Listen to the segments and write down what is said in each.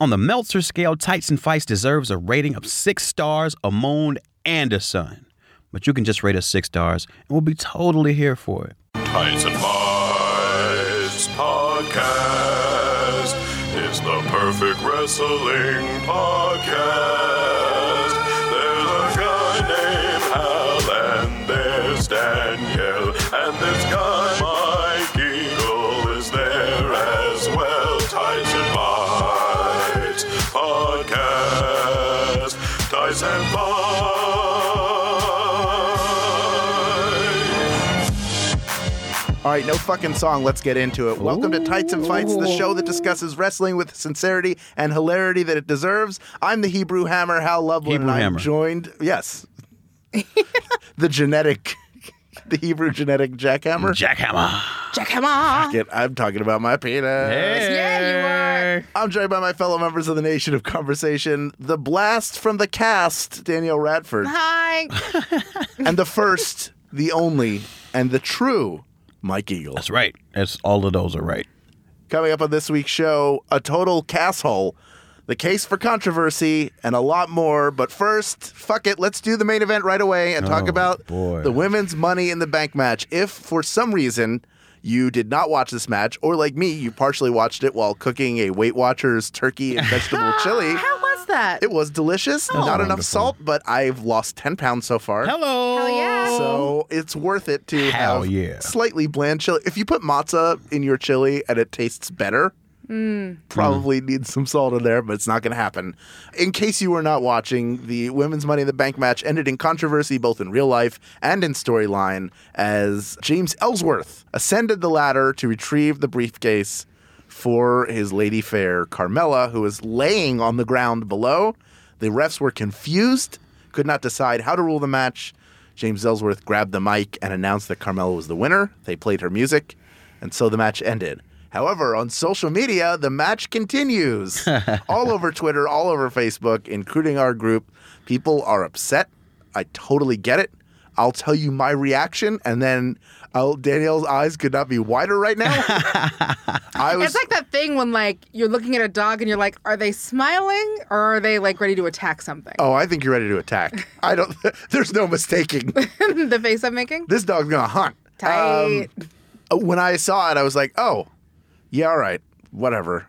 On the Meltzer scale, Tights and Fights deserves a rating of six stars, a moon, and a sun. But you can just rate us six stars, and we'll be totally here for it. Tights and Fights podcast is the perfect wrestling podcast. There's a guy named Hal and there's Danielle and this guy All right, no fucking song. Let's get into it. Welcome to Tights and Fights, the show that discusses wrestling with sincerity and hilarity that it deserves. I'm the Hebrew Hammer, Hal Lublin, Hebrew and I'm Hammer. joined, yes, the genetic, the Hebrew genetic jackhammer. Jackhammer. Jack Hammer. Get- I'm talking about my penis. Yeah, you are. I'm joined by my fellow members of the Nation of Conversation, the blast from the cast, Danielle Radford, Hi. and the first, the only, and the true Mike Eagle. That's right. That's all of those are right. Coming up on this week's show, a total casshole, the case for controversy, and a lot more. But first, fuck it, let's do the main event right away and talk Oh, about boy. the women's Money in the Bank match. If for some reason you did not watch this match, or like me, you partially watched it while cooking a Weight Watchers turkey and vegetable chili. How was that? It was delicious. Oh. Not oh, enough salt, but I've lost 10 pounds so far. Hello. Hell yeah. So it's worth it to Hell have yeah. slightly bland chili. If you put matzah in your chili and it tastes better, mm. probably needs some salt in there, but it's not going to happen. In case you were not watching, the women's Money in the Bank match ended in controversy both in real life and in storyline as James Ellsworth ascended the ladder to retrieve the briefcase for his lady fair, Carmella, who was laying on the ground below. The refs were confused, could not decide how to rule the match. James Ellsworth grabbed the mic and announced that Carmella was the winner. They played her music, and so the match ended. However, on social media, the match continues. all over Twitter, all over Facebook, including our group. People are upset. I totally get it. I'll tell you my reaction, and then I'll, Danielle's eyes could not be wider right now. I was it's like that thing when like you're looking at a dog and you're like, are they smiling or are they like ready to attack something? Oh, I think you're ready to attack. I don't. There's no mistaking. the face I'm making. This dog's gonna hunt. Tight. Um, when I saw it, I was like, oh, yeah, all right, whatever.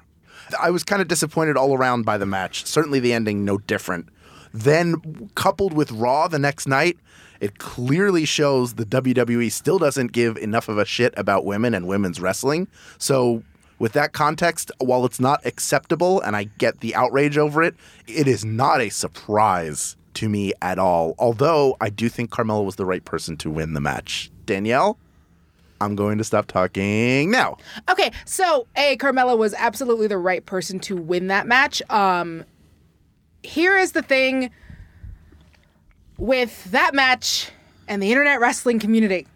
I was kind of disappointed all around by the match. Certainly, the ending no different. Then, coupled with Raw the next night, it clearly shows the WWE still doesn't give enough of a shit about women and women's wrestling. So, with that context, while it's not acceptable and I get the outrage over it, it is not a surprise to me at all. Although I do think Carmella was the right person to win the match. Danielle, I'm going to stop talking now. Okay, so A, Carmella was absolutely the right person to win that match. Um here is the thing with that match and the internet wrestling community.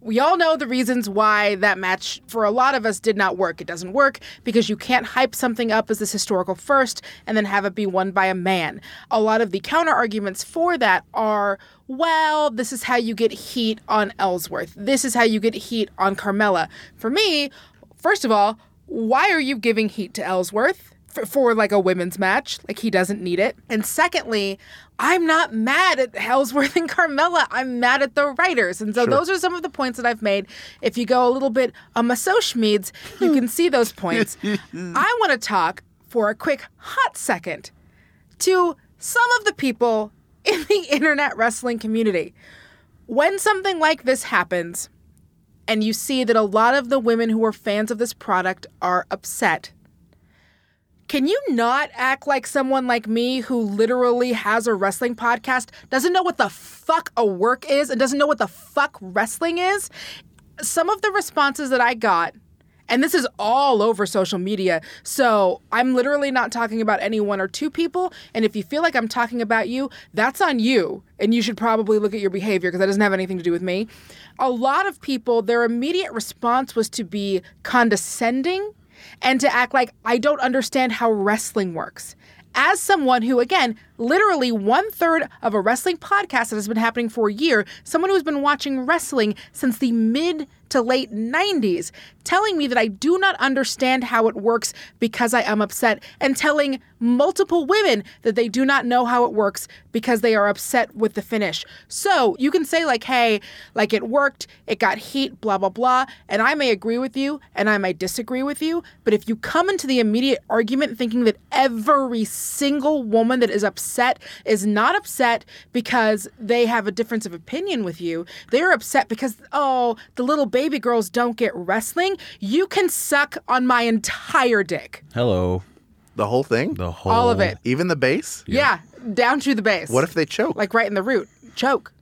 We all know the reasons why that match for a lot of us did not work. It doesn't work because you can't hype something up as this historical first and then have it be won by a man. A lot of the counter arguments for that are well, this is how you get heat on Ellsworth. This is how you get heat on Carmella. For me, first of all, why are you giving heat to Ellsworth? For, for like a women's match. Like he doesn't need it. And secondly, I'm not mad at Hellsworth and Carmella. I'm mad at the writers. And so those are some of the points that I've made. If you go a little bit um, Schmeeds, you can see those points. I want to talk for a quick hot second to some of the people in the internet wrestling community. When something like this happens, and you see that a lot of the women who are fans of this product are upset, can you not act like someone like me who literally has a wrestling podcast, doesn't know what the fuck a work is, and doesn't know what the fuck wrestling is? Some of the responses that I got, and this is all over social media, so I'm literally not talking about any one or two people. And if you feel like I'm talking about you, that's on you. And you should probably look at your behavior because that doesn't have anything to do with me. A lot of people, their immediate response was to be condescending and to act like I don't understand how wrestling works. As someone who, again, literally one third of a wrestling podcast that has been happening for a year, someone who's been watching wrestling since the mid to late 90s, telling me that I do not understand how it works because I am upset, and telling multiple women that they do not know how it works because they are upset with the finish. So you can say, like, hey, like it worked, it got heat, blah, blah, blah. And I may agree with you and I might disagree with you. But if you come into the immediate argument thinking that every single woman that is upset is not upset because they have a difference of opinion with you, they're upset because, oh, the little baby girls don't get wrestling, you can suck on my entire dick. Hello. The whole thing? The whole All of it. Even the base? Yeah, down to the base. What if they choke? like right in the root? Choke.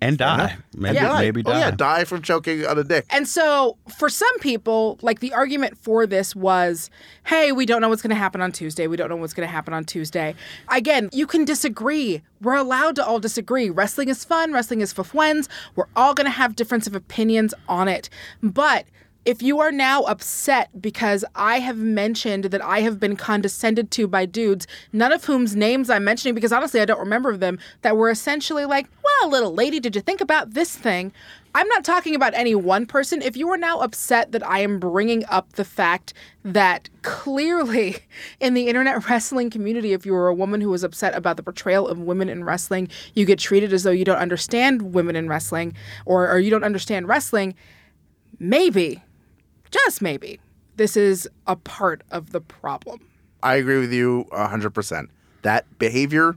And die. Maybe Yeah. maybe oh, die. yeah, die from choking on a dick. And so, for some people, like the argument for this was, hey, we don't know what's going to happen on Tuesday. We don't know what's going to happen on Tuesday. Again, you can disagree. We're allowed to all disagree. Wrestling is fun, wrestling is for friends. We're all going to have difference of opinions on it. But if you are now upset because I have mentioned that I have been condescended to by dudes, none of whom's names I'm mentioning, because honestly I don't remember them, that were essentially like, well, little lady, did you think about this thing? I'm not talking about any one person. If you are now upset that I am bringing up the fact that clearly in the internet wrestling community, if you were a woman who was upset about the portrayal of women in wrestling, you get treated as though you don't understand women in wrestling or, or you don't understand wrestling, maybe, just maybe, this is a part of the problem. I agree with you 100%. That behavior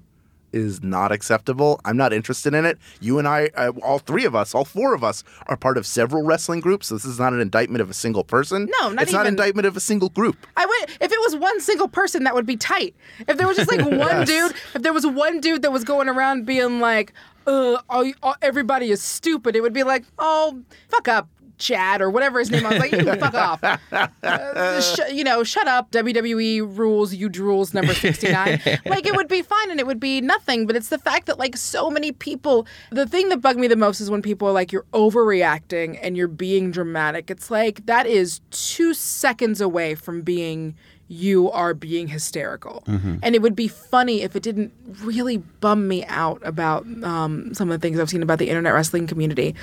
is not acceptable. I'm not interested in it. You and I, uh, all three of us, all four of us, are part of several wrestling groups. So this is not an indictment of a single person. No, not It's not an indictment of a single group. I would if it was one single person that would be tight. If there was just like one Yes. dude, if there was one dude that was going around being like, "Uh, all, all, everybody is stupid," it would be like, "Oh, fuck up." Chad or whatever his name was like you fuck off. Uh, sh- you know shut up WWE rules you drools number 69 like it would be fine and it would be nothing but it's the fact that like so many people the thing that bugged me the most is when people are like you're overreacting and you're being dramatic. It's like that is two seconds away from being you are being hysterical and it would be funny if it didn't really bum me out about um, some of the things i've seen about the internet wrestling community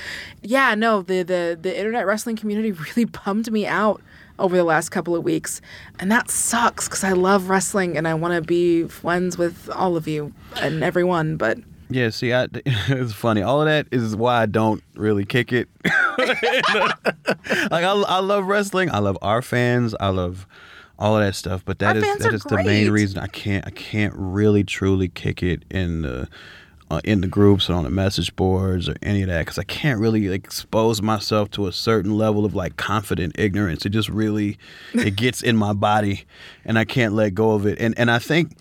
yeah no the, the, the internet wrestling community really bummed me out over the last couple of weeks and that sucks because i love wrestling and i want to be friends with all of you and everyone but Yeah, see, I, it's funny. All of that is why I don't really kick it. like I, I love wrestling. I love our fans. I love all of that stuff. But that Our is that is the main reason I can't I can't really truly kick it in the uh, in the groups or on the message boards or any of that because I can't really like, expose myself to a certain level of like confident ignorance. It just really it gets in my body and I can't let go of it. And and I think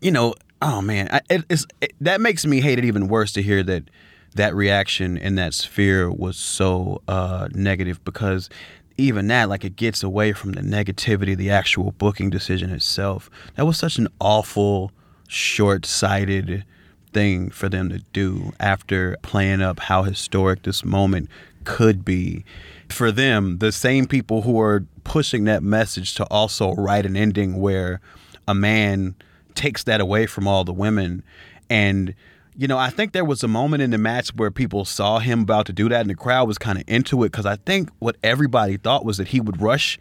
you know, oh man, I, it, it's it, that makes me hate it even worse to hear that that reaction and that sphere was so uh, negative because even that, like, it gets away from the negativity, the actual booking decision itself. That was such an awful, short-sighted thing for them to do after playing up how historic this moment could be. For them, the same people who are pushing that message to also write an ending where a man takes that away from all the women and you know, I think there was a moment in the match where people saw him about to do that, and the crowd was kind of into it because I think what everybody thought was that he would rush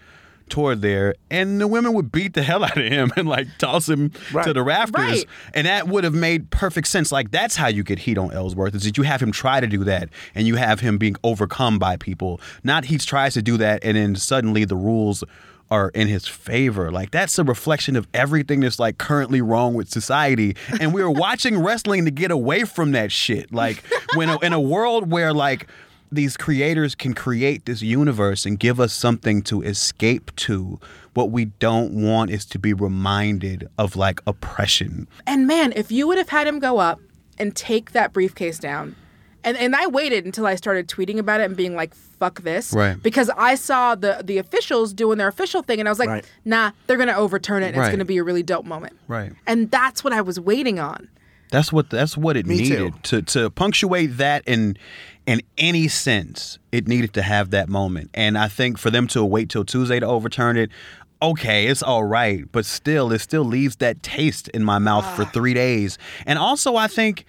toward there, and the women would beat the hell out of him and like toss him to the rafters, Right. and that would have made perfect sense. Like that's how you get heat on Ellsworth is that you have him try to do that, and you have him being overcome by people. Not he tries to do that, and then suddenly the rules are in his favor. Like that's a reflection of everything that's like currently wrong with society. And we are watching wrestling to get away from that shit. Like when in a world where like these creators can create this universe and give us something to escape to. What we don't want is to be reminded of like oppression. And man, if you would have had him go up and take that briefcase down, and, and I waited until I started tweeting about it and being like, fuck this. Right. Because I saw the the officials doing their official thing and I was like, Right. nah, they're gonna overturn it and Right. it's gonna be a really dope moment. Right. And that's what I was waiting on. That's what that's what it Me needed too. to to punctuate that in in any sense. It needed to have that moment, and I think for them to wait till Tuesday to overturn it, okay, it's all right, but still, it still leaves that taste in my mouth for three days. And also, I think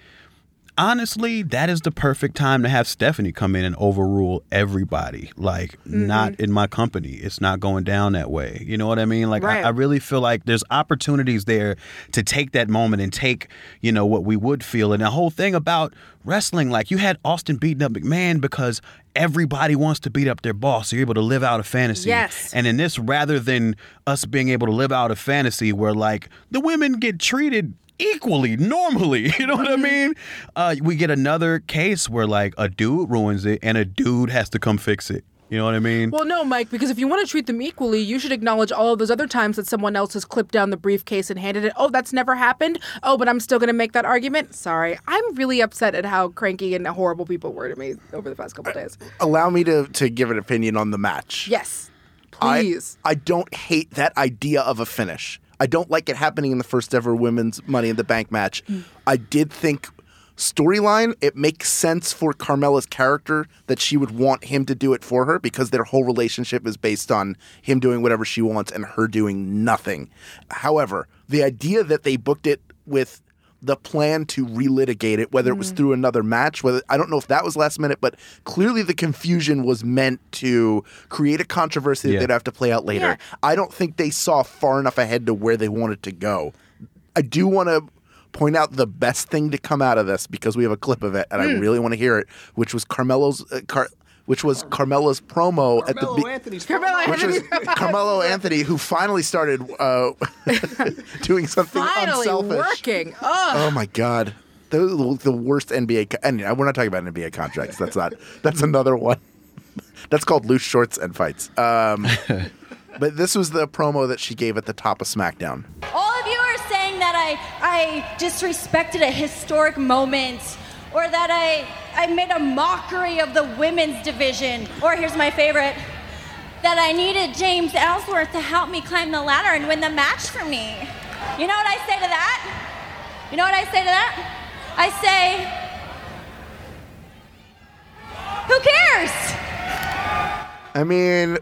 honestly, that is the perfect time to have Stephanie come in and overrule everybody. Like, Mm-hmm. not in my company. It's not going down that way. You know what I mean? Like, Right. I, I really feel like there's opportunities there to take that moment and take, you know, what we would feel. And the whole thing about wrestling, like, you had Austin beating up McMahon because everybody wants to beat up their boss. So you're able to live out a fantasy. Yes. And in this, rather than us being able to live out a fantasy where, like, the women get treated equally normally you know what i mean uh we get another case where like a dude ruins it and a dude has to come fix it you know what i mean Well, no, Mike, because if you want to treat them equally, you should acknowledge all of those other times that someone else has clipped down the briefcase and handed it. Oh, that's never happened. Oh, but I'm still going to make that argument. Sorry. I'm really upset at how cranky and horrible people were to me over the past couple days. Allow me to to give an opinion on the match. Yes. I- Please. I, don't hate that idea of a finish. I don't like it happening in the first ever women's Money in the Bank match. Mm. I did think storyline, it makes sense for Carmella's character that she would want him to do it for her because their whole relationship is based on him doing whatever she wants and her doing nothing. However, the idea that they booked it with the plan to relitigate it, whether it was through another match, whether I don't know if that was last minute, but clearly the confusion was meant to create a controversy that they'd have to play out later. Yeah. I don't think they saw far enough ahead to where they wanted to go. I do want to point out the best thing to come out of this because we have a clip of it and I really want to hear it, which was Carmelo's uh, Car- which was Carmella's promo at the Carmelo be- Anthony's Carmelo which was Carmelo Anthony who finally started uh, doing something Finally unselfish. working. Oh, Oh my god. Those are the- the worst NBA. Co- and we're not talking about NBA contracts. That's not. That's another one. That's called loose shorts and fights. Um, but this was the promo that she gave at the top of SmackDown. All of you are saying that I I disrespected a historic moment or that I I made a mockery of the women's division or here's my favorite that I needed James Ellsworth to help me climb the ladder and win the match for me. You know what I say to that? You know what I say to that? I say Who cares? I mean,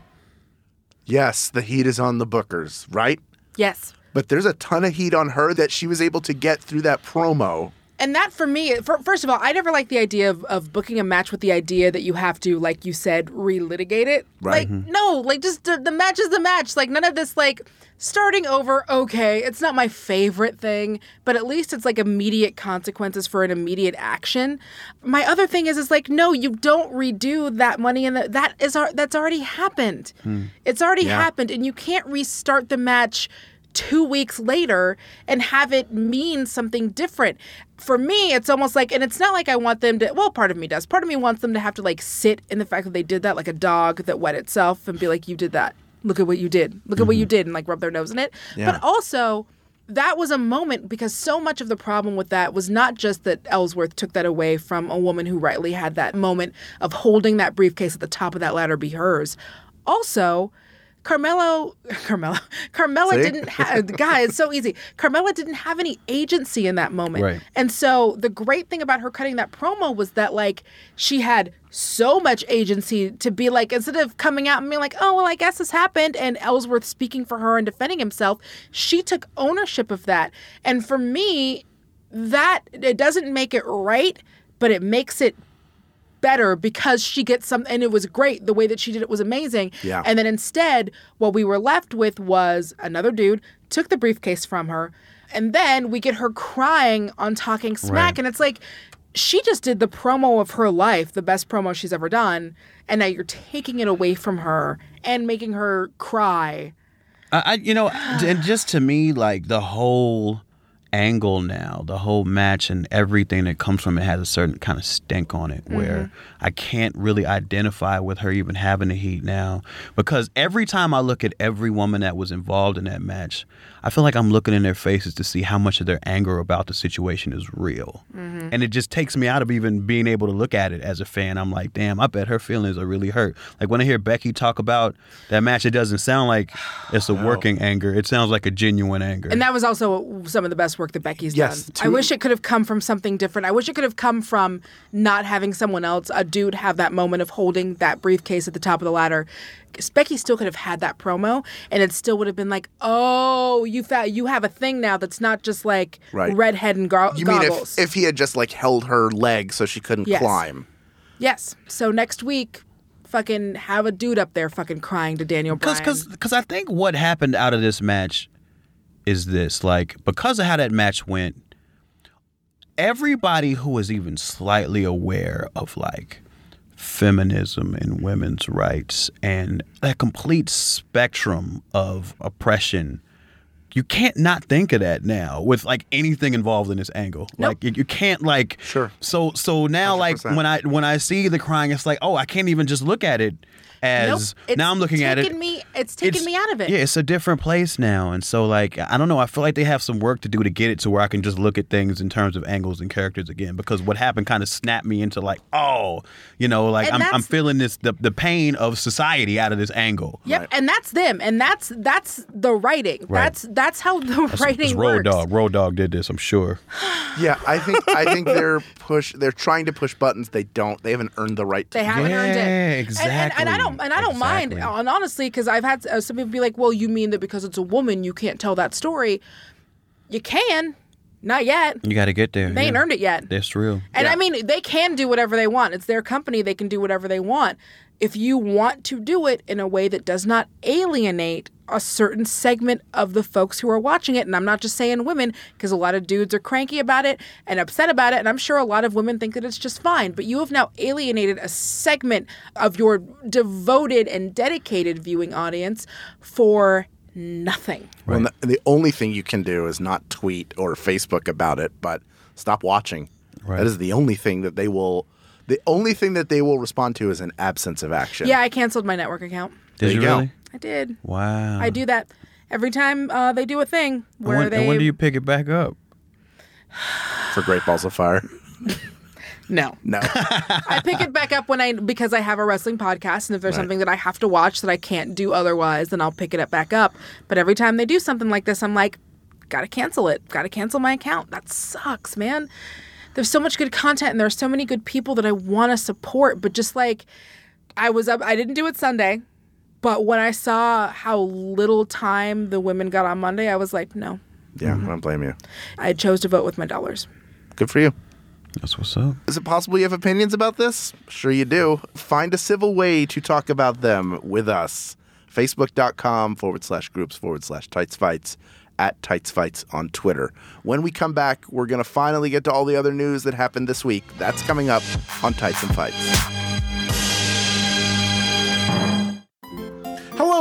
yes, the heat is on the Bookers, right? yes. But there's a ton of heat on her that she was able to get through that promo. And that for me, for, first of all, I never liked the idea of, of booking a match with the idea that you have to, like you said, relitigate it. Right. Like, mm-hmm. no, like just the, the match is the match. Like none of this, like starting over. Okay, it's not my favorite thing, but at least it's like immediate consequences for an immediate action. My other thing is, is like, no, you don't redo that money, and that that is that's already happened. Hmm. It's already Yeah. happened, and you can't restart the match two weeks later and have it mean something different. For me, it's almost like, and it's not like I want them to, well, part of me does. Part of me wants them to have to like sit in the fact that they did that like a dog that wet itself and be like, you did that. Look at what you did. Look at what you mm-hmm. did and like rub their nose in it. Yeah. But also, that was a moment because so much of the problem with that was not just that Ellsworth took that away from a woman who rightly had that moment of holding that briefcase at the top of that ladder be hers. Also, Carmelo, Carmelo, Carmella See? didn't have the guy. It's so easy. Carmella didn't have any agency in that moment, Right. and so the great thing about her cutting that promo was that like she had so much agency to be like instead of coming out and being like, oh well, I guess this happened, and Ellsworth speaking for her and defending himself, she took ownership of that, and for me, that it doesn't make it right, but it makes it better because she gets some and it was great the way that she did it was amazing Yeah. and then instead what we were left with was another dude took the briefcase from her and then we get her crying on talking smack Right. and it's like she just did the promo of her life the best promo she's ever done and now you're taking it away from her and making her cry I, I you know, and just to me, like the whole angle now, the whole match and everything that comes from it has a certain kind of stink on it where mm-hmm. I can't really identify with her even having the heat now. Because every time I look at every woman that was involved in that match, I feel like I'm looking in their faces to see how much of their anger about the situation is real. Mm-hmm. And it just takes me out of even being able to look at it as a fan. I'm like, damn, I bet her feelings are really hurt. Like when I hear Becky talk about that match, it doesn't sound like it's a working anger. It sounds like a genuine anger. and that was also some of the best work that Becky's Yes, done. two- I wish it could have come from something different. I wish it could have come from not having someone else, a dude, have that moment of holding that briefcase at the top of the ladder. 'Cause Becky still could have had that promo, and it still would have been like, "Oh, you found you have a thing now that's not just like Right. redhead and go- You mean goggles." if, if he had just like held her leg so she couldn't Yes. climb? yes. So next week, fucking have a dude up there fucking crying to Daniel Bryan. Because because I think what happened out of this match is this like because of how that match went, everybody who was even slightly aware of like feminism and women's rights and that complete spectrum of oppression you can't not think of that now with like anything involved in this angle like you, you can't like Sure. so so now like 100%. when i when i see the crying it's like oh i can't even just look at it as Nope. Now i'm looking at it Me, it's taken me out of it. yeah, it's a different place now, and so like I don't know. I feel like they have some work to do to get it to where I can just look at things in terms of angles and characters again. Because what happened kind of snapped me into like, oh, you know, like I'm, I'm feeling this the, the pain of society out of this angle. Yep, Right. and that's them, and that's that's the writing. Right. That's that's how the This writing Road works. Dog, Road Dog did this. I'm sure. Yeah, I think I think they're push. They're trying to push buttons. They don't. They haven't earned the right. To They haven't earned it. Exactly. And- And, and, I don't exactly. and I don't mind, and honestly, because I've had uh, some people be like, "Well, you mean that because it's a woman, you can't tell that story?" You can, not yet. You got to get there. They ain't earned it yet. That's real. And Yeah. I mean, they can do whatever they want. It's their company. They can do whatever they want. If you want to do it in a way that does not alienate a certain segment of the folks who are watching it, and I'm not just saying women, because a lot of dudes are cranky about it and upset about it, and I'm sure a lot of women think that it's just fine. But you have now alienated a segment of your devoted and dedicated viewing audience for nothing. Well, the, the only thing you can do is not tweet or Facebook about it, but stop watching. Right. That is the only thing that they will. The only thing that they will respond to is an absence of action. Yeah, I canceled my network account. Did There you you go. really? I did. Wow. I do that every time uh, they do a thing And where when, they. and when do you pick it back up? for Great Balls of Fire. No, No. I pick it back up when I because I have a wrestling podcast, and if there's Right. something that I have to watch that I can't do otherwise, then I'll pick it up back up. But every time they do something like this, I'm like, gotta cancel it. Gotta cancel my account. That sucks, man. There's so much good content, and there's so many good people that I want to support, but just like I was up, I didn't do it Sunday. But when I saw how little time the women got on Monday, I was like, no. yeah, I mm-hmm. don't blame you. I chose to vote with my dollars. Good for you. That's what's up. Is it possible you have opinions about this? Sure, you do. Find a civil way to talk about them with us. Facebook.com forward slash groups forward slash tights fights at tights fights on Twitter. When we come back, we're going to finally get to all the other news that happened this week. That's coming up on Tights and Fights.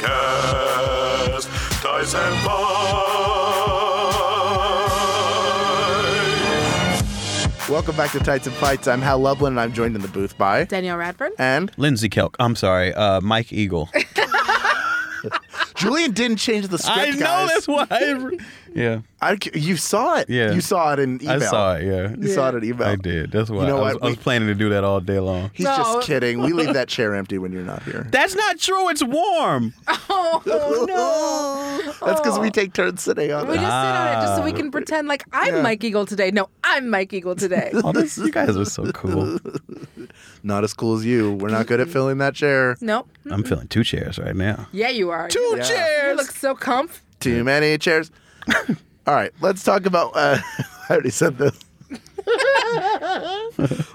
Podcast. Tights and Bites. Welcome back to Tights and Fights. I'm Hal Lublin, and I'm joined in the booth by. Danielle Radford. And Lindsay Kelk. I'm sorry. Uh, Mike Eagle. Julian didn't change the script, I know guys. that's why. yeah, I, you saw it. Yeah. You saw it in email. I saw it. Yeah, You saw it in email. I did. That's why You know I, was, what? I was planning to do that all day long. He's No. just kidding. We leave that chair empty when you're not here. That's not true. It's warm. Oh no! That's because we oh. take turns sitting on it. We it. just sit on it just so we can ah. pretend like I'm Yeah. Mike Eagle today. No, I'm Mike Eagle today. Oh, this, you guys are so cool. Not as cool as you. We're not good at filling that chair. nope. I'm filling two chairs right now. Yeah, you are. Two You- chairs. You look so comf. Too many chairs. All right, let's talk about. Uh, I already said this.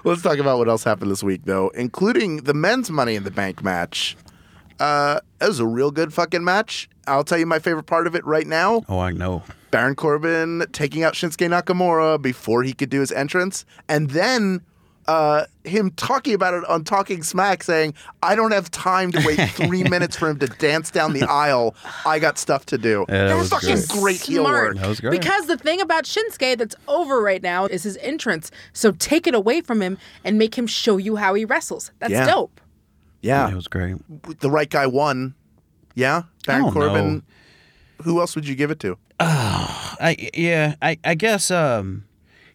let's talk about what else happened this week, though, including the men's Money in the Bank match. Uh, it was a real good fucking match. I'll tell you my favorite part of it right now. Oh, I know. Baron Corbin taking out Shinsuke Nakamura before he could do his entrance, and then uh, him talking about it on Talking Smack, saying, "I don't have time to wait three minutes for him to dance down the aisle. I got stuff to do." Yeah, that That's was fucking great. great heel Smart. work. That was great. Because the thing about Shinsuke that's over right now is his entrance. So take it away from him and make him show you how he wrestles. That's Yeah. dope. Yeah, It was great. the right guy won. Yeah, Baron don't Corbin. know. Who else would you give it to? I yeah, I I guess um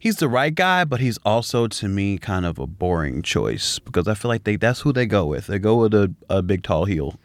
he's the right guy, but he's also to me kind of a boring choice because I feel like they that's who they go with. They go with a, a big tall heel.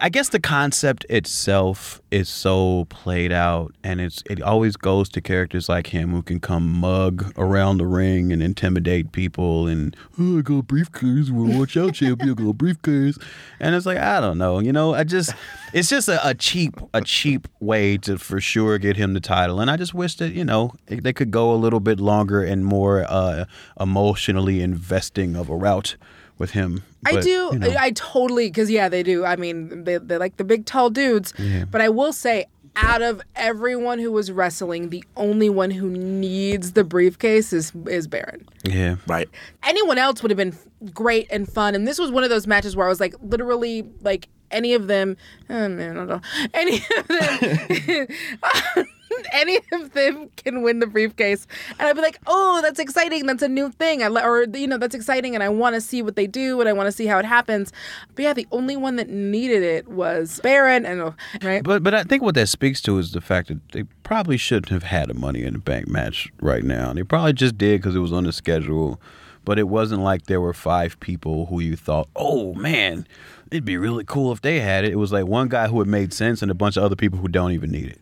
I guess the concept itself is so played out and it's it always goes to characters like him who can come mug around the ring and intimidate people and oh I got a briefcase, well watch out champion, I got a briefcase. And it's like I don't know, you know, I just it's just a, a cheap a cheap way to for sure get him the title. And I just wish that, you know, they could go a little bit longer and more uh emotionally investing of a route with him. I do. you know. I totally because yeah, they do. I mean, they they like the big tall dudes. But I will say, out of everyone who was wrestling, the only one who needs the briefcase is is Baron. yeah. Right. Anyone else would have been great and fun. And this was one of those matches where I was like, literally, like any of them. Oh man, I don't know. Any of them. Any of them can win the briefcase, and I'd be like, "Oh, that's exciting! That's a new thing." I or you know, that's exciting, and I want to see what they do, and I want to see how it happens. But yeah, the only one that needed it was Baron, and oh, right. But but I think what that speaks to is the fact that they probably shouldn't have had a Money in the Bank match right now. They probably just did because it was on the schedule. But it wasn't like there were five people who you thought, oh man, it'd be really cool if they had it. It was like one guy who it made sense and a bunch of other people who don't even need it.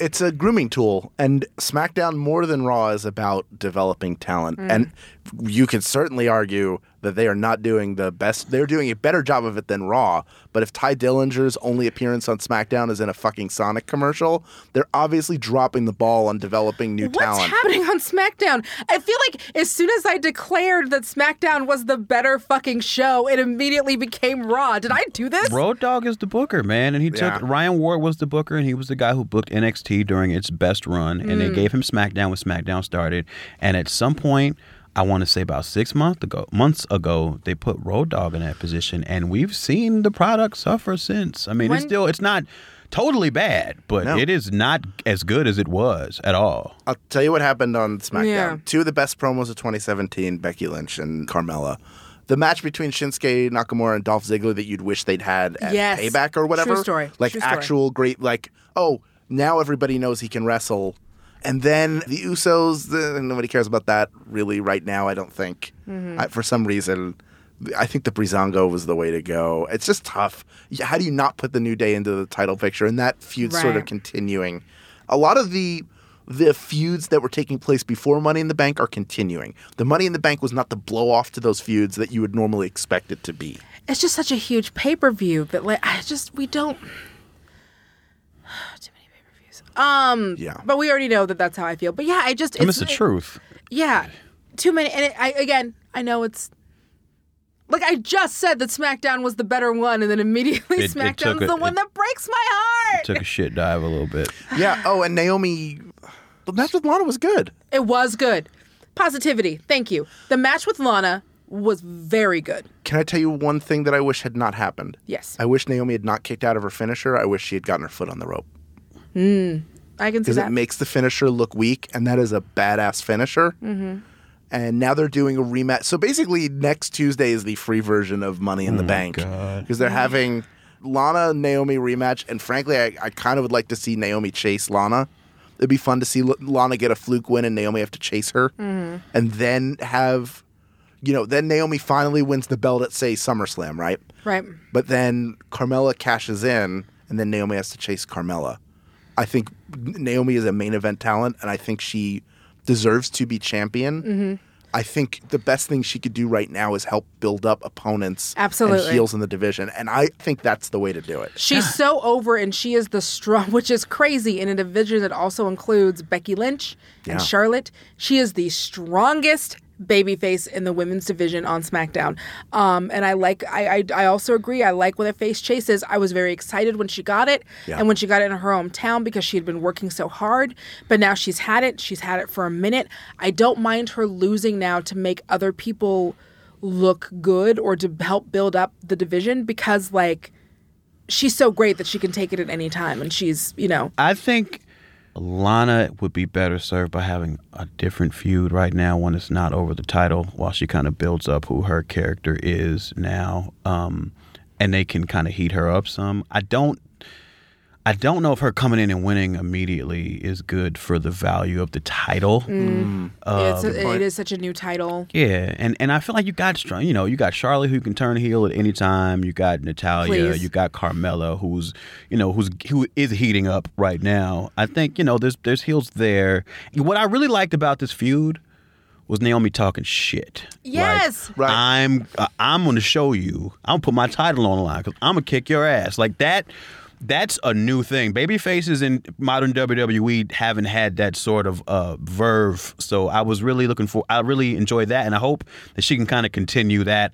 It's a grooming tool and smackdown more than raw is about developing talent. And mm. you could certainly argue that they are not doing the best they're doing a better job of it than raw but if Tye Dillinger's only appearance on smackdown is in a fucking sonic commercial they're obviously dropping the ball on developing new What's talent What's happening on SmackDown? I feel like as soon as I declared that SmackDown was the better fucking show, it immediately became Raw. Did I do this? Road Dog is the booker, man, and he Yeah. took Ryan Ward was the booker, and he was the guy who booked NXT during its best run, and they mm. gave him SmackDown when SmackDown started. And at some point, I want to say about six months ago, months ago, they put Road Dog in that position, and we've seen the product suffer since. I mean, it's still it's not totally bad, but No. it is not as good as it was at all. I'll tell you what happened on SmackDown. Yeah. Two of the best promos of 2017, Becky Lynch and Carmella. The match between Shinsuke Nakamura and Dolph Ziggler that you'd wish they'd had at Yes. Payback or whatever. True story. Like True story. actual great, like, oh, now everybody knows he can wrestle. And then the Usos, the, nobody cares about that really right now, I don't think. Mm-hmm. I, for some reason, I think the Breezango was the way to go. It's just tough. How do you not put the New Day into the title picture? And that feud's sort of continuing. A lot of the the feuds that were taking place before Money in the Bank are continuing. The Money in the Bank was not the blow off to those feuds that you would normally expect it to be. It's just such a huge pay per view that like I just we don't. Too many pay per views. Um. Yeah. But we already know that that's how I feel. But yeah, I just I mean, it's it's the truth. Yeah, too many. And it, I again, I know it's. Like I just said that SmackDown was the better one, and then immediately It- it took SmackDown's a- the one it- that breaks my heart. Took a shit dive a little bit. Yeah. Oh, and Naomi the match with Lana was good. It was good. Positivity. Thank you. The match with Lana was very good. Can I tell you one thing that I wish had not happened? Yes. I wish Naomi had not kicked out of her finisher. I wish she had gotten her foot on the rope. I can see Because that. it makes the finisher look weak, and that is a badass finisher. Mm-hmm. And now they're doing a rematch. So basically, next Tuesday is the free version of Money in the Bank. Because they're having Lana Naomi rematch. And frankly, I, I kind of would like to see Naomi chase Lana. It'd be fun to see L- Lana get a fluke win and Naomi have to chase her. And then have, you know, then Naomi finally wins the belt at, say, SummerSlam, right? right. But then Carmella cashes in, and then Naomi has to chase Carmella. I think Naomi is a main event talent, and I think she deserves to be champion. Mm-hmm. I think the best thing she could do right now is help build up opponents Absolutely. and heels in the division, and I think that's the way to do it. She's so over, and she is the strong, which is crazy in a division that also includes Becky Lynch Yeah. and Charlotte. She is the strongest babyface in the women's division on SmackDown. Um, and I like, I, I, I also agree. I like when a face chases. I was very excited when she got it Yeah. and when she got it in her hometown because she had been working so hard. But now she's had it. She's had it for a minute. I don't mind her losing now to make other people look good or to help build up the division because, like, she's so great that she can take it at any time. And she's, you know, I think Lana would be better served by having a different feud right now when it's not over the title while she kind of builds up who her character is now. Um, and they can kind of heat her up some. I don't I don't know if her coming in and winning immediately is good for the value of the title. Mm. Mm. it's uh, a, it is such a new title. Yeah, and and I feel like you got strong. You know, you got Charlotte who can turn heel at any time. You got Natalya. Please. You got Carmella, who's you know who's who is heating up right now. I think you know there's there's heels there. What I really liked about this feud was Naomi talking shit. Like, Yes. Right. I'm uh, I'm going to show you. I'm gonna put my title on the line because I'm gonna kick your ass like that. That's a new thing. Baby faces in modern WWE haven't had that sort of uh, verve. So I was really looking for. I really enjoyed that, and I hope that she can kind of continue that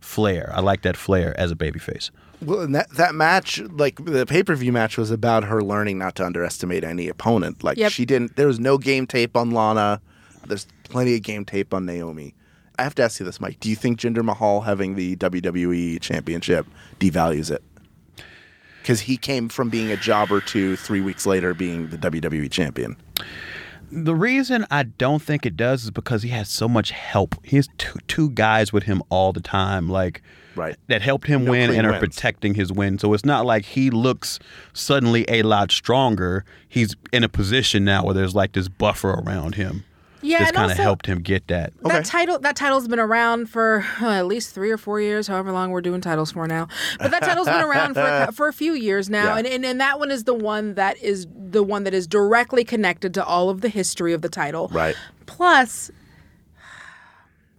flair. I like that flair as a babyface. Well, and that that match, like the pay per view match, was about her learning not to underestimate any opponent. Like Yep. she didn't. There was no game tape on Lana. There's plenty of game tape on Naomi. I have to ask you this, Mike. Do you think Jinder Mahal having the WWE Championship devalues it? Because he came from being a jobber to three weeks later being the WWE Champion. The reason I don't think it does is because he has so much help. He has two, two guys with him all the time, like Right. that helped him No win and are wins. protecting his win. So it's not like he looks suddenly a lot stronger. He's in a position now where there's like this buffer around him. Yeah, that's and kind of also- helped him get that. Okay. That title that title's been around for uh, at least three or four years, however long we're doing titles for now. But that title's been around for a, for a few years now, Yeah. and, and and that one is the one that is the one that is directly connected to all of the history of the title. Right. Plus,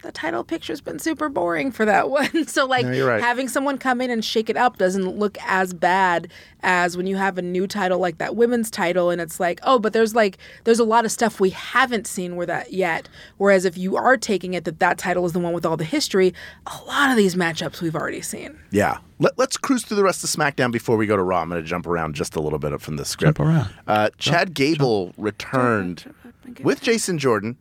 the title picture's been super boring for that one. So like No, right. having someone come in and shake it up doesn't look as bad as when you have a new title like that women's title and it's like, oh, but there's like there's a lot of stuff we haven't seen where that yet. Whereas if you are taking it that that title is the one with all the history, a lot of these matchups we've already seen. Yeah. Let, let's cruise through the rest of SmackDown before we go to Raw. I'm going to jump around just a little bit from the script. Jump around. Uh, Chad Gable returned with Jason Jordan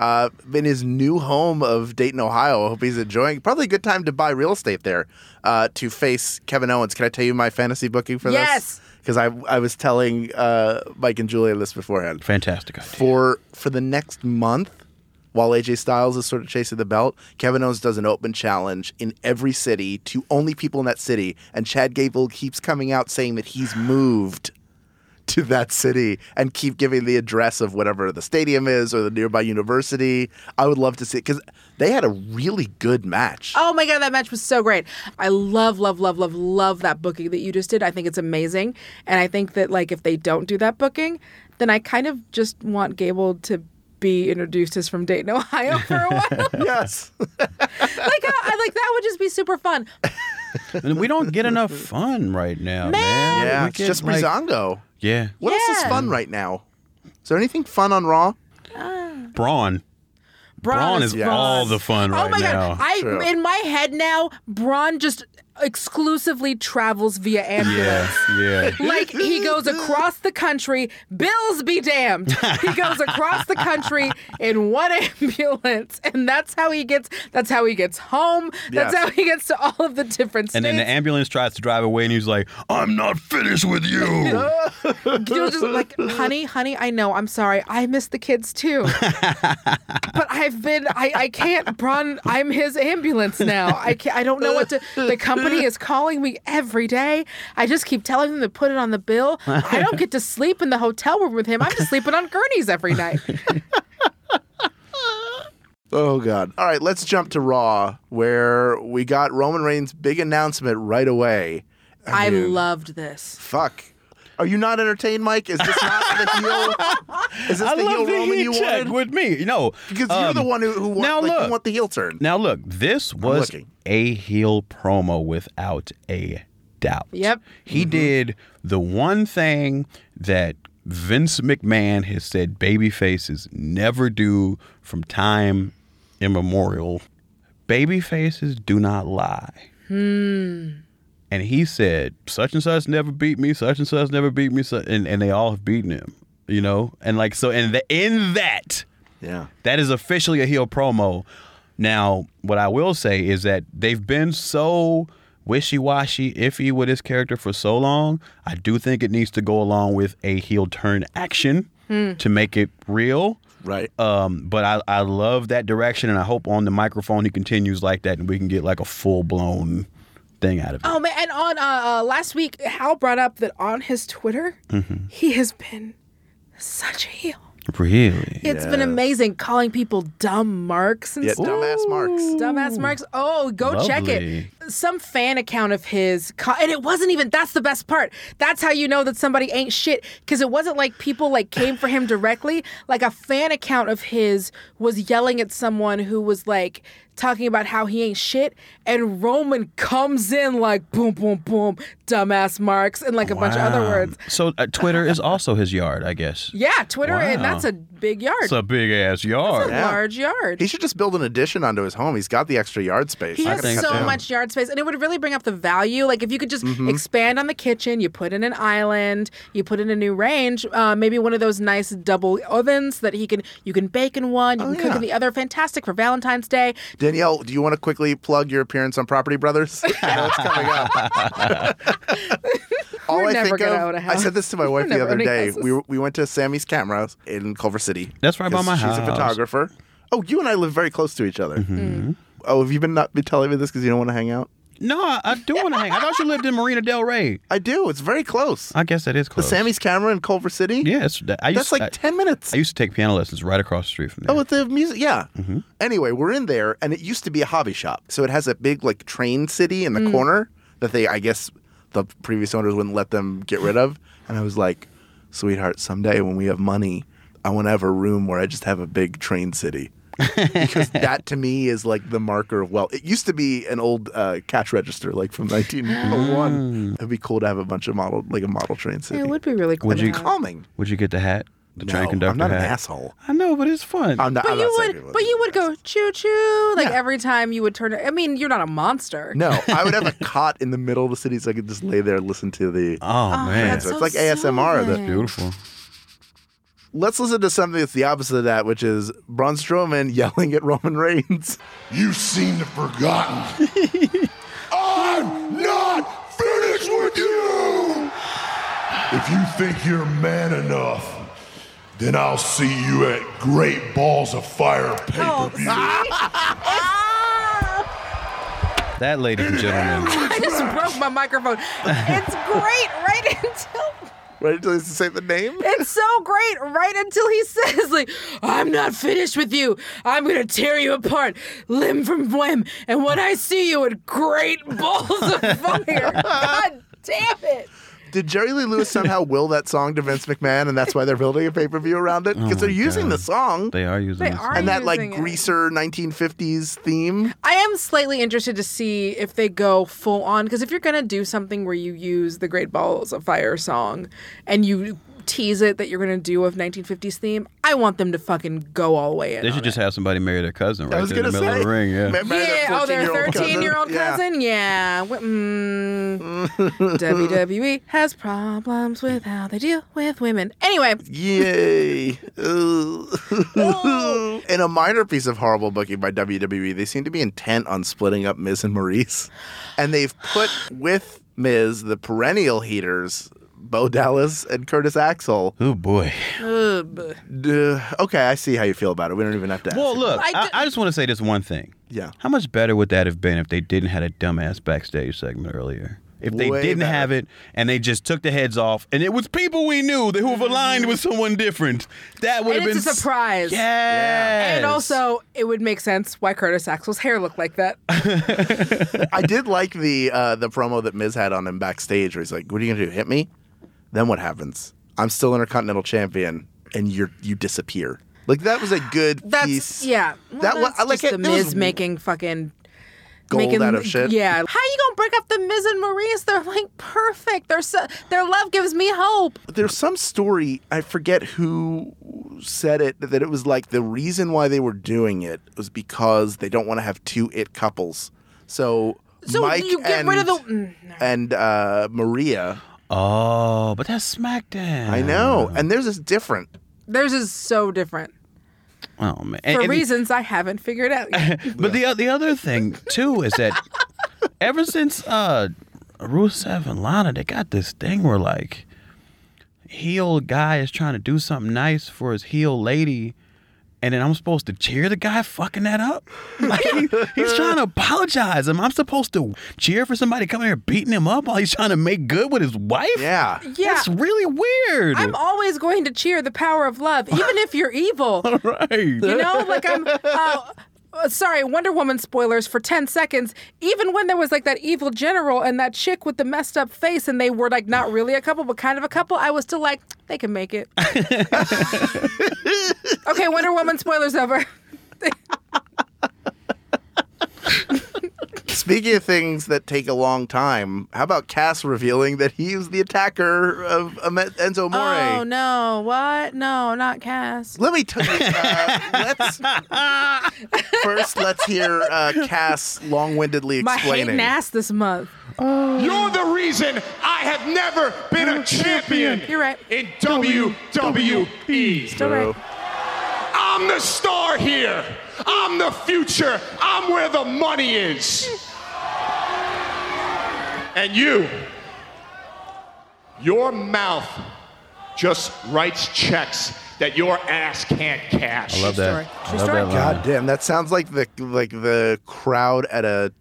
uh, in his new home of Dayton, Ohio. I hope he's enjoying. Probably a good time to buy real estate there uh, to face Kevin Owens. Can I tell you my fantasy booking for Yes. this? Because I I was telling uh, Mike and Julian this beforehand Fantastic idea. for for the next month while AJ Styles is sort of chasing the belt, Kevin Owens does an open challenge in every city to only people in that city, and Chad Gable keeps coming out saying that he's moved to that city and keep giving the address of whatever the stadium is or the nearby university. I would love to see it because they had a really good match. Oh my god, that match was so great. I love, love, love, love, love that booking that you just did. I think it's amazing. And I think that like if they don't do that booking, then I kind of just want Gable to be introduced as from Dayton, Ohio for a while. yes. like I, like that would just be super fun. And we don't get enough fun right now, man. yeah, We it's get, just like- Breezango. Yeah, What else is Yeah. fun right now? Is there anything fun on Raw? Uh, Braun. Braun is Yes. all the fun oh right now. Oh my now. god! I True. in my head now, Braun just exclusively travels via ambulance. yeah, yeah. Like he goes across the country, bills be damned. He goes across the country in one ambulance, and that's how he gets. That's how he gets home. That's Yes. how he gets to all of the different states. And then the ambulance tries to drive away, and he's like, "I'm not finished with you." He was just like, honey, honey, I know. I'm sorry. I miss the kids too. but I've been, I, I can't, Braun, I'm his ambulance now. I can't, I don't know what to, the company is calling me every day. I just keep telling them to put it on the bill. I don't get to sleep in the hotel room with him. I'm just sleeping on gurneys every night. Oh God! All right, let's jump to Raw, where we got Roman Reigns' big announcement right away. I mean, loved this. Fuck. Are you not entertained, Mike? Is this not the heel? Is this I the heel love the Roman heat you check wanted? with me. No, know, Because you're the um, one who, who want, now like, look. you want the heel turn. Now look, this was a heel promo without a doubt. Yep. He did the one thing that Vince McMahon has said baby faces never do from time immemorial, baby faces do not lie. And he said, such and such never beat me, such and such never beat me, such, and, and they all have beaten him, you know? And like, so, and the, in that, Yeah. that is officially a heel promo. Now, what I will say is that they've been so wishy washy, iffy with his character for so long. I do think it needs to go along with a heel turn action to make it real. Right. Um, but I, I love that direction, and I hope on the microphone he continues like that, and we can get like a full blown thing out of it. Oh man! And on uh, uh, last week, Hal brought up that on his Twitter, Mm-hmm. he has been such a heel. Really? It's been amazing calling people dumb marks and Yeah, stuff. dumbass marks. Dumbass marks. Oh, go check Lovely. Some fan account of his, and it wasn't even. That's the best part. That's how you know that somebody ain't shit because it wasn't like people like came for him directly. Like a fan account of his was yelling at someone who was like talking about how he ain't shit, and Roman comes in like boom, boom, boom, dumbass marks, and like a bunch of other words. So uh, Twitter is also his yard, I guess. Yeah, Twitter, and that's a big yard. It's a big ass yard. It's a yard. Yeah. large yard. He should just build an addition onto his home. He's got the extra yard space. He I has so so. much yard space, and it would really bring up the value. Like if you could just Mm-hmm. expand on the kitchen, you put in an island, you put in a new range, uh, maybe one of those nice double ovens that he can you can bake in one, you can cook Oh, yeah. in the other. Fantastic for Valentine's Day. Danielle, do you want to quickly plug your appearance on Property Brothers? I know it's coming up. All We're I never think gonna of, own a I house. said this to my wife the other day. houses. We, we went to Samy's Camera in Culver City. That's right by 'cause my she's house. She's a photographer. Oh, you and I live very close to each other. Mm-hmm. Oh, have you been not been telling me this because you don't want to hang out? No, I, I do want to hang. I thought you lived in Marina Del Rey. I do. It's very close. I guess that is close. the. Samy's Camera in Culver City. Yeah, it's, I used, that's like I, ten minutes. I used to take piano lessons right across the street from there. Oh, with the music, yeah. Mm-hmm. Anyway, we're in there, and it used to be a hobby shop. So it has a big like train city in the Mm. corner that they, I guess, the previous owners wouldn't let them get rid of. And I was like, sweetheart, someday when we have money, I want to have a room where I just have a big train city. because that to me is like the marker of wealth. It used to be an old uh, cash register, like from 1901. It'd be cool to have a bunch of model, like a model train city. It would be really cool. Would you- calming. Would you get the hat? The train conductor I'm not hat? an asshole. I know, but it's fun. I'm not. But I'm you not would, but you would go choo choo like Yeah. every time you would turn. I mean, you're not a monster. No, I would have a cot in the middle of the city so I could just lay there and listen to the. oh, oh man, that's so so it's like ASMR. The, soothing. beautiful. let's listen to something that's the opposite of that, which is Braun Strowman yelling at Roman Reigns. You seem to have forgotten. I'm not finished with you! If you think you're man enough, then I'll see you at Great Balls of Fire oh, pay per view. That, ladies and gentlemen, I just broke my microphone. It's great right until Right until he has to say the name. it's so great right until he says like I'm not finished with you. I'm gonna tear you apart limb from limb, and when I see you at great balls of fire, God damn it! Did Jerry Lee Lewis somehow will that song to Vince McMahon, and that's why they're building a pay per view around it? Oh because they're Oh using God. the song they are using They this. are. and that like using it. greaser 1950s theme. I am slightly interested to see if they go full on because if you're gonna do something where you use the Great Balls of Fire song and you tease it that you're gonna do of 1950s theme, I want them to fucking go all the way in. They on should it. just have somebody marry their cousin right I was there in the middle say. of the ring. Yeah. Ma- marry Yeah, oh, their 13 year old cousin? Yeah. Wh- Mm, WWE has problems with how they deal with women. Anyway, Yay. Ugh. In a minor piece of horrible booking by WWE, they seem to be intent on splitting up Miz and Maryse. And they've put with Miz the perennial heaters, Bo Dallas and Curtis Axel. Oh boy. ugh. Duh. okay, I see how you feel about it. We don't even have to ask. Well, look, I I, d- I just want to say this one thing. Yeah. How much better would that have been if they didn't had a dumbass backstage segment earlier? If they Way didn't better. have it and they just took the heads off and it was people we knew that who have aligned with someone different, that would And have been it's a s- surprise. Yes. And also, it would make sense why Curtis Axel's hair looked like that. I did like the uh, the promo that Miz had on him backstage where he's like, What are you gonna do? Hit me? Then what happens? I'm still Intercontinental Champion and you're you disappear. Like that was a good That's piece. yeah. Well, That that's I like just it. the It was Miz making fucking gold making out of shit. Yeah. How you gonna break up the Miz and Maryse? They're like perfect. They're so, their love gives me hope. There's some story, I forget who said it that it was like the reason why they were doing it was because they don't want to have two it couples. So, So Mike you get and, rid of the. Mm, and uh, Maria. Oh, but that's SmackDown. I know, and theirs is different. Theirs is so different Oh man. for And- and- reasons I haven't figured out yet. But the the other thing too is that ever since uh Rusev and Lana, they got this thing where like heel guy is trying to do something nice for his heel lady. And then I'm supposed to cheer the guy fucking that up? Like he- he's trying to apologize. Am I supposed to cheer for somebody coming here beating him up while he's trying to make good with his wife? Yeah. Yeah. That's really weird. I'm always going to cheer the power of love, even if you're evil. right. You know, like I'm. Uh, uh, sorry, Wonder Woman spoilers for 10 seconds. Even when there was like that evil general and that chick with the messed up face, and they were like not really a couple, but kind of a couple, I was still like, they can make it. okay, Wonder Woman spoilers over. Speaking of things that take a long time, how about Cass revealing that he was the attacker of Enzo Amore? Oh, no. What? No, not Cass. Let me tell you. Uh, let's first let's hear uh, Cass long-windedly My explaining. hating ass this month. You're the reason I have never been a champion You're right. in WWE. Still right. I'm the star here. I'm the future. I'm where the money is. And you, your mouth just writes checks that your ass can't cash. I love that. True I love story. that. God damn, that sounds like the like the crowd at a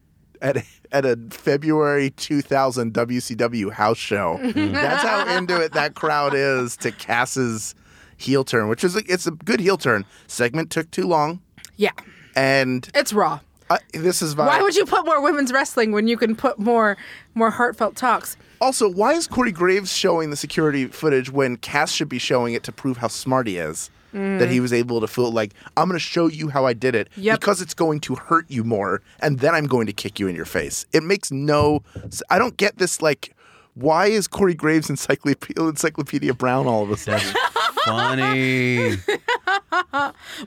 at a, at a February 2000 WCW house show. That's how into it that crowd is to Cass's heel turn, which is a, it's a good heel turn. Segment took too long, Yeah. and It's raw. uh, this is Why would you put more women's wrestling when you can put more more heartfelt talks? Also, why is Corey Graves showing the security footage when Cass should be showing it to prove how smart he is? That he was able to feel like, I'm going to show you how I did it Yep. because it's going to hurt you more, and then I'm going to kick you in your face. It makes no. I don't get this. Like, why is Corey Graves Encyclopedia, Encyclopedia Brown all of a sudden? Funny.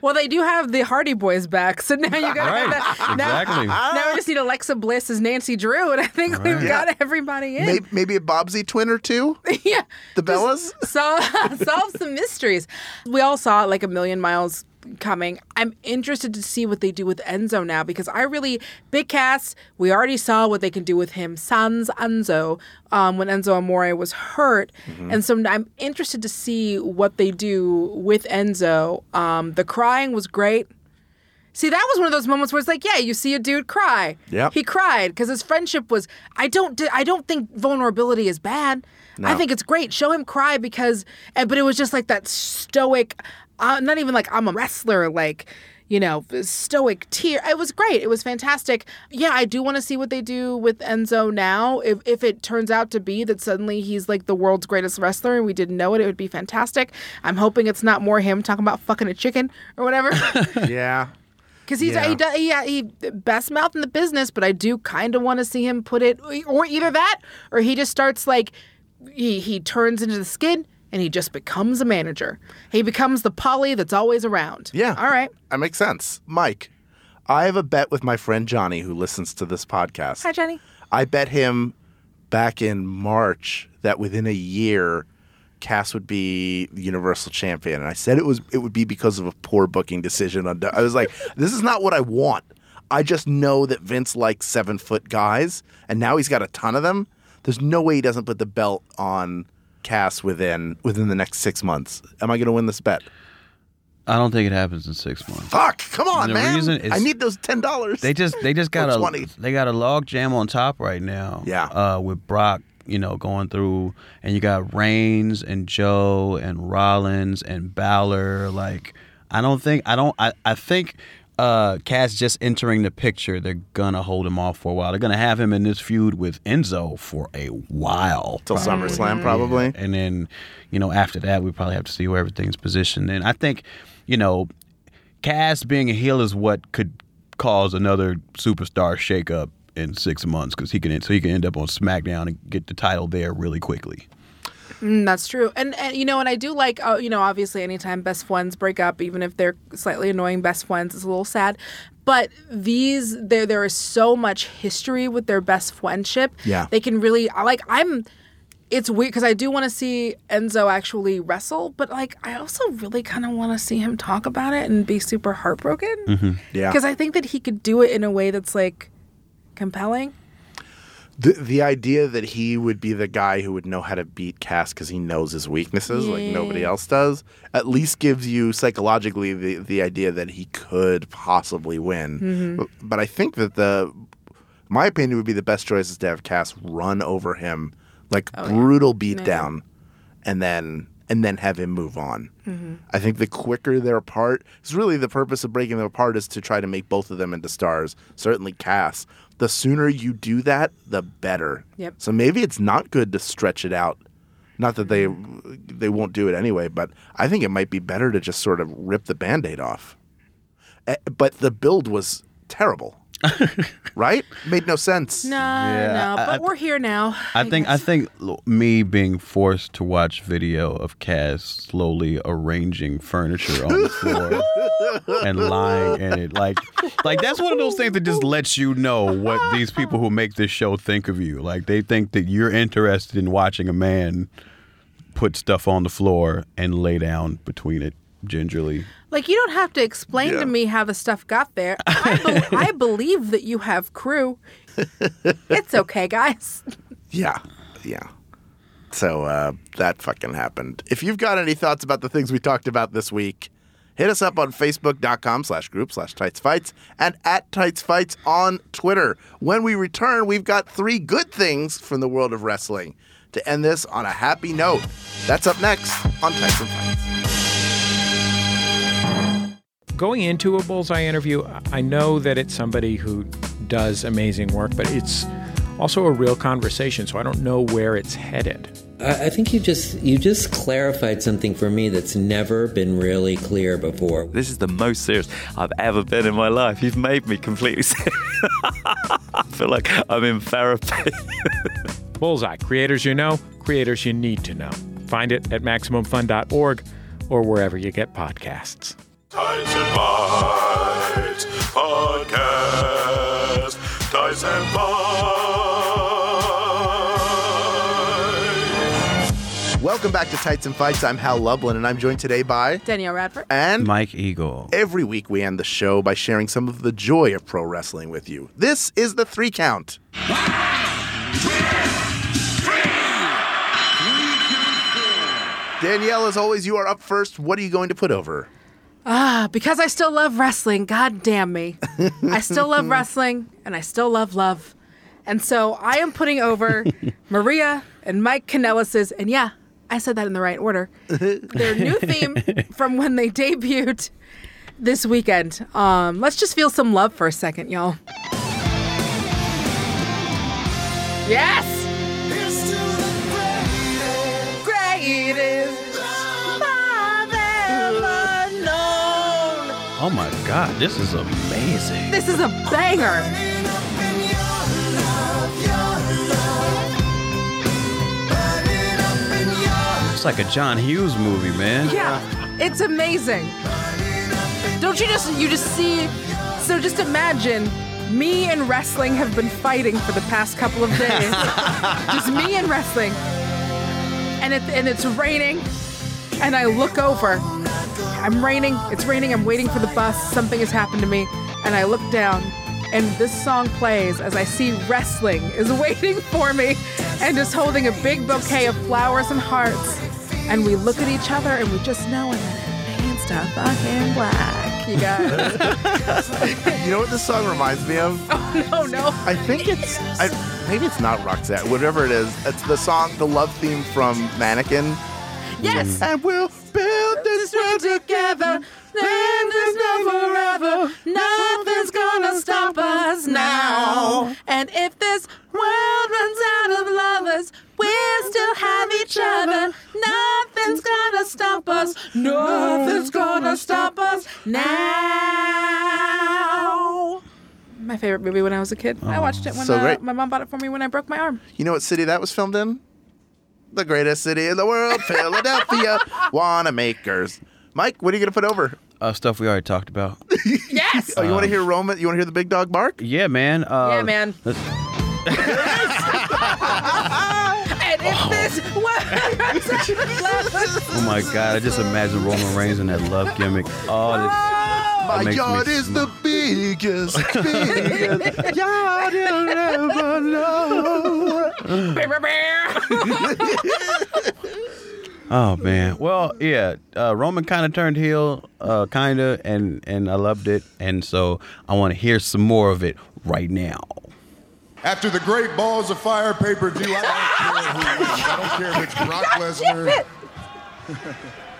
Well, they do have the Hardy Boys back, so now you got Right. that. Now, Exactly. now we just need Alexa Bliss as Nancy Drew, and I think we've Yeah. got everybody in. maybe, maybe a Bobbsey twin or two? yeah, The Bellas? solve, solve some mysteries. We all saw it like a million miles coming. I'm interested to see what they do with Enzo now because I really big cast. We already saw what they can do with him, Sans Enzo, um, when Enzo Amore was hurt, and so I'm interested to see what they do with Enzo. Um, the crying was great. See, that was one of those moments where it's like, yeah, you see a dude cry. Yeah, He cried because his friendship was. I don't. I don't think vulnerability is bad. I think it's great. Show him cry because. and- But it was just like that stoic. Uh, not even like I'm a wrestler. Like. You know, stoic tear. It was great. It was fantastic. Yeah, I do want to see what they do with Enzo now. If if it turns out to be that suddenly he's like the world's greatest wrestler and we didn't know it, it would be fantastic. I'm hoping it's not more him talking about fucking a chicken or whatever. yeah. Because he's Yeah. he, does, he, he best mouth in the business, but I do kind of want to see him put it, or either that, or he just starts like he he turns into the skid and he just becomes a manager. He becomes the Polly that's always around. Yeah. All right. That makes sense. Mike, I have a bet with my friend Johnny who listens to this podcast. Hi, Jenny. I bet him back in March that within a year, Cass would be Universal Champion, and I said it was it would be because of a poor booking decision. On I was like, this is not what I want. I just know that Vince likes seven foot guys, and now he's got a ton of them. There's no way he doesn't put the belt on Cass within within the next six months. Am I going to win this bet? I don't think it happens in six months. Fuck! Come on, The man! reason is- I need those ten dollars. They just they just got a 20. they got a log jam on top right now. Yeah. Uh, with Brock, you know, going through, and you got Reigns and Joe and Rollins and Balor. Like, I don't think I don't I I think. Uh, Cass just entering the picture. They're gonna hold him off for a while. They're gonna have him in this feud with Enzo for a while, till SummerSlam, probably. and then, you know, after that, we probably have to see where everything's positioned. And I think, you know, Cass being a heel is what could cause another superstar shakeup in six months because he can so he can end up on SmackDown and get the title there really quickly. Mm, that's true. And, and you know, and I do like, uh, you know, obviously anytime best friends break up, even if they're slightly annoying best friends, it's a little sad. But these, there, there is so much history with their best friendship. Yeah. They can really, like, I'm, it's weird because I do want to see Enzo actually wrestle, but like, I also really kind of want to see him talk about it and be super heartbroken. Mm-hmm. Yeah. Because I think that he could do it in a way that's like compelling. The the idea that he would be the guy who would know how to beat Cass because he knows his weaknesses like nobody else does, at least gives you psychologically the the idea that he could possibly win. Mm-hmm. But, but I think that the my opinion would be the best choice is to have Cass run over him like oh, brutal beatdown, and then and then have him move on. Mm-hmm. I think the quicker they're apart, is really the purpose of breaking them apart is to try to make both of them into stars. Certainly Cass. The sooner you do that, the better. Yep. So maybe it's not good to stretch it out. Not that they they won't do it anyway, but I think it might be better to just sort of rip the band-aid off. Eh, But the build was terrible. right? Made no sense. No, Yeah, no, but I- we're here now. I think I think me being forced to watch video of Cass slowly arranging furniture on the floor and lying in it, like like that's one of those things that just lets you know what these people who make this show think of you. Like they think that you're interested in watching a man put stuff on the floor and lay down between it gingerly. Like you don't have to explain Yeah. to me how the stuff got there. I, be- I believe that you have crew. It's okay, guys. Yeah, yeah. So uh, that fucking happened. If you've got any thoughts about the things we talked about this week, hit us up on facebook.com slash group slash tights fights and at tights fights on Twitter. When we return, we've got three good things from the world of wrestling to end this on a happy note. That's up next on Tights and Fights. Going into a bullseye interview, I know that it's somebody who does amazing work, but it's also a real conversation, so I don't know where it's headed. I I think you just you just clarified something for me that's never been really clear before. This is the most serious I've ever been in my life. You've made me completely serious. I feel like I'm in therapy. Bullseye, creators you know, creators you need to know. Find it at MaximumFun.org or wherever you get podcasts. Tights and Fights Podcast. Tights and Fights. Welcome back to Tights and Fights. I'm Hal Lublin, and I'm joined today by Danielle Radford. and Mike Eagle. Every week, we end the show by sharing some of the joy of pro wrestling with you. This is the three count. Danielle, as always, you are up first. What are you going to put over? Ah, because I still love wrestling. God damn me. I still love wrestling and I still love love. And so I am putting over Maria and Mike Kanellis's, and yeah, I said that in the right order, their new theme from when they debuted this weekend. Um, let's just feel some love for a second, y'all. Yes! God, this is amazing. This is a banger. It's like a John Hughes movie, man. Yeah, it's amazing. Don't you just you just see? So just imagine me and wrestling have been fighting for the past couple of days. just me and wrestling, and it and it's raining, and I look over. I'm raining. It's raining. I'm waiting for the bus. Something has happened to me, and I look down. And this song plays as I see wrestling is waiting for me and just holding a big bouquet of flowers and hearts. And we look at each other and we just know and then it paints to fucking black, you guys. You know what this song reminds me of? oh, no, no. I think it's I, maybe it's not Roxette. Whatever it is, it's the song, the love theme from Mannequin. Yes. And we'll build this This world together. And there's no forever. Nothing's gonna stop us now. And if this world runs out of lovers, we'll still have each other. Nothing's gonna stop us. Nothing's gonna stop us now. My favorite movie when I was a kid. I watched it when So uh, my mom bought it for me when I broke my arm. You know what city that was filmed in? The greatest city in the world, Philadelphia. Wanamaker's. Mike, what are you gonna put over? Uh, stuff we already talked about. Yes. Oh, you want to hear Roman? You want to hear the big dog bark? Yeah, man. Uh, yeah, man. let's- And if this was Oh my God! I just imagine Roman Reigns in that love gimmick. Oh, this, My yard is sm- the biggest, biggest yard you'll ever know. Oh man. Well, yeah. Uh, Roman kind of turned heel, uh, kind of, and and I loved it, and so I want to hear some more of it right now. After the great Balls of Fire pay per view, I don't care who wins. I don't care if it's Brock Lesnar.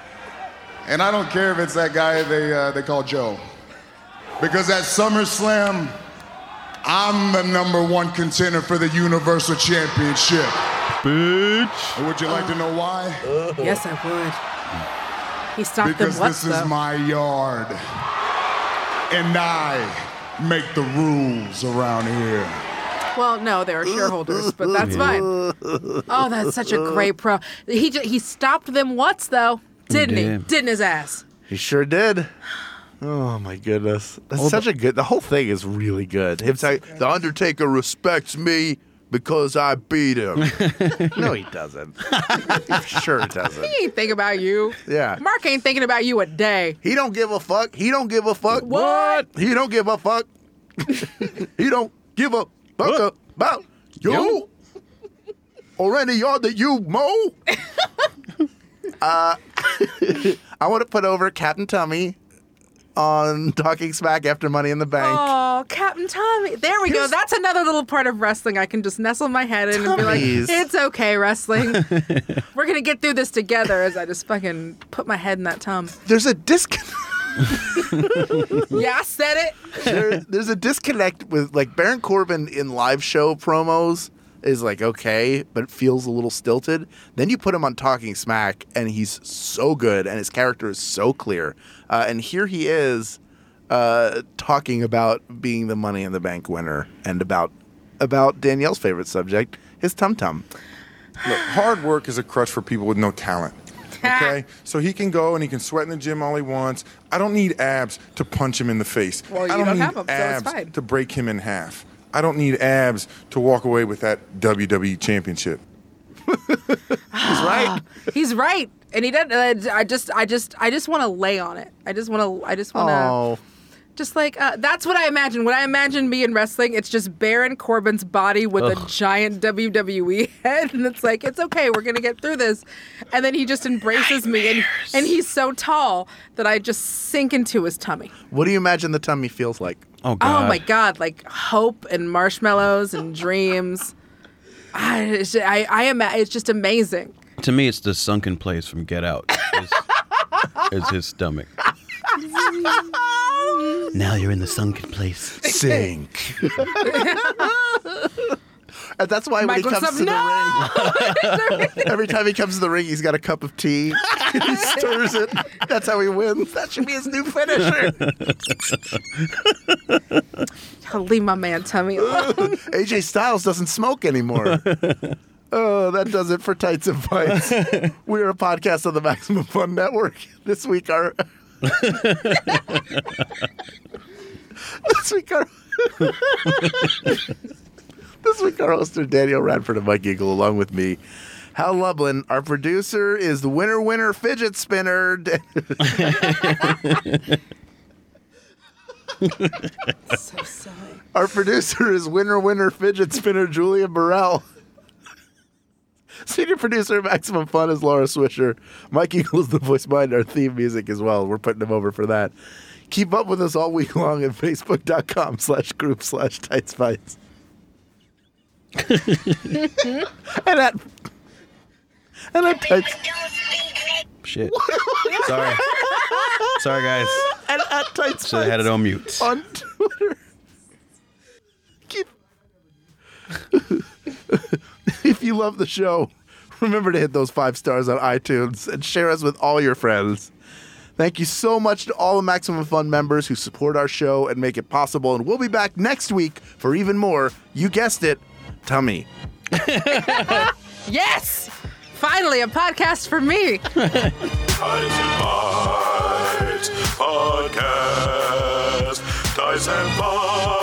and I don't care if it's that guy they, uh, they call Joe. Because at SummerSlam, I'm the number one contender for the Universal Championship. Bitch. And would you like to know why? yes, I would. He stopped Because them this once, is my yard. And I make the rules around here. Well, no, they are shareholders, but that's fine. Oh, that's such a great pro. He ju- he stopped them once though, didn't he? did. Didn't his ass? He sure did. Oh my goodness, that's such a good. The whole thing is really good. Him saying the Undertaker respects me because I beat him. no, he doesn't. He sure doesn't. He ain't thinking about you. Yeah. Mark ain't thinking about you a day. He don't give a fuck. He don't give a fuck. What? He don't give a fuck. he don't give a fuck about you or any yard that you mow. uh, I want to put over Captain Tummy on Talking Smack after Money in the Bank. Oh, Captain Tummy. There we go. That's another little part of wrestling I can just nestle my head in and be like, it's okay, wrestling. We're going to get through this together as I just fucking put my head in that tum. There's a disconnect. Yeah, I said it. there, there's a disconnect with like Baron Corbin in live show promos is like okay, but it feels a little stilted. Then you put him on Talking Smack, and he's so good, and his character is so clear. Uh, and here he is uh, talking about being the Money in the Bank winner, and about about Danielle's favorite subject, his tum tum. Look, hard work is a crutch for people with no talent. Okay? so he can go and he can sweat in the gym all he wants. I don't need abs to punch him in the face. Well, I don't, don't need have 'em, so it's abs fine. to break him in half. I don't need abs to walk away with that WWE championship. He's right. He's right. And he doesn't. Uh, I just, I just, I just want to lay on it. I just want to, I just want to. Just like uh, that's what I imagine. When I imagine me in wrestling, it's just Baron Corbin's body with a giant WWE head, and it's like it's okay, we're gonna get through this. And then he just embraces me, and and he's so tall that I just sink into his tummy. what do you imagine the tummy feels like? Oh god! Oh my god, like hope and marshmallows and dreams. I, it's, I, I am. It's just amazing. To me, it's the sunken place from Get Out. It's, it's his stomach. Now you're in the sunken place. Sink. And that's why when he comes Stubbs, to the ring, every time he comes to the ring, he's got a cup of tea. he stirs it. That's how he wins. That should be his new finisher. Leave my man tummy alone. AJ Styles doesn't smoke anymore. Oh, that does it for Tights and Fights. We're a podcast on the Maximum Fun Network. This week, our this week our this week our hosts are Danielle Radford and Mike Eagle, along with me. Hal Lublin, our producer, is the winner winner fidget spinner. so silly. Our producer is winner winner fidget spinner Julian Burrell. Senior producer of Maximum Fun is Laura Swisher. Mike Eagle is the voice behind our theme music as well. We're putting him over for that. Keep up with us all week long at facebook.com slash group slash tights fights. and at and at tights Shit. Sorry. Sorry, guys. and at tights Should have had it on mute. on Twitter. Keep if you love the show, remember to hit those five stars on iTunes and share us with all your friends. Thank you so much to all the Maximum Fun members who support our show and make it possible. And we'll be back next week for even more. You guessed it, tummy. Yes! Finally, a podcast for me. Ties and Bites podcast. Ties and Bites.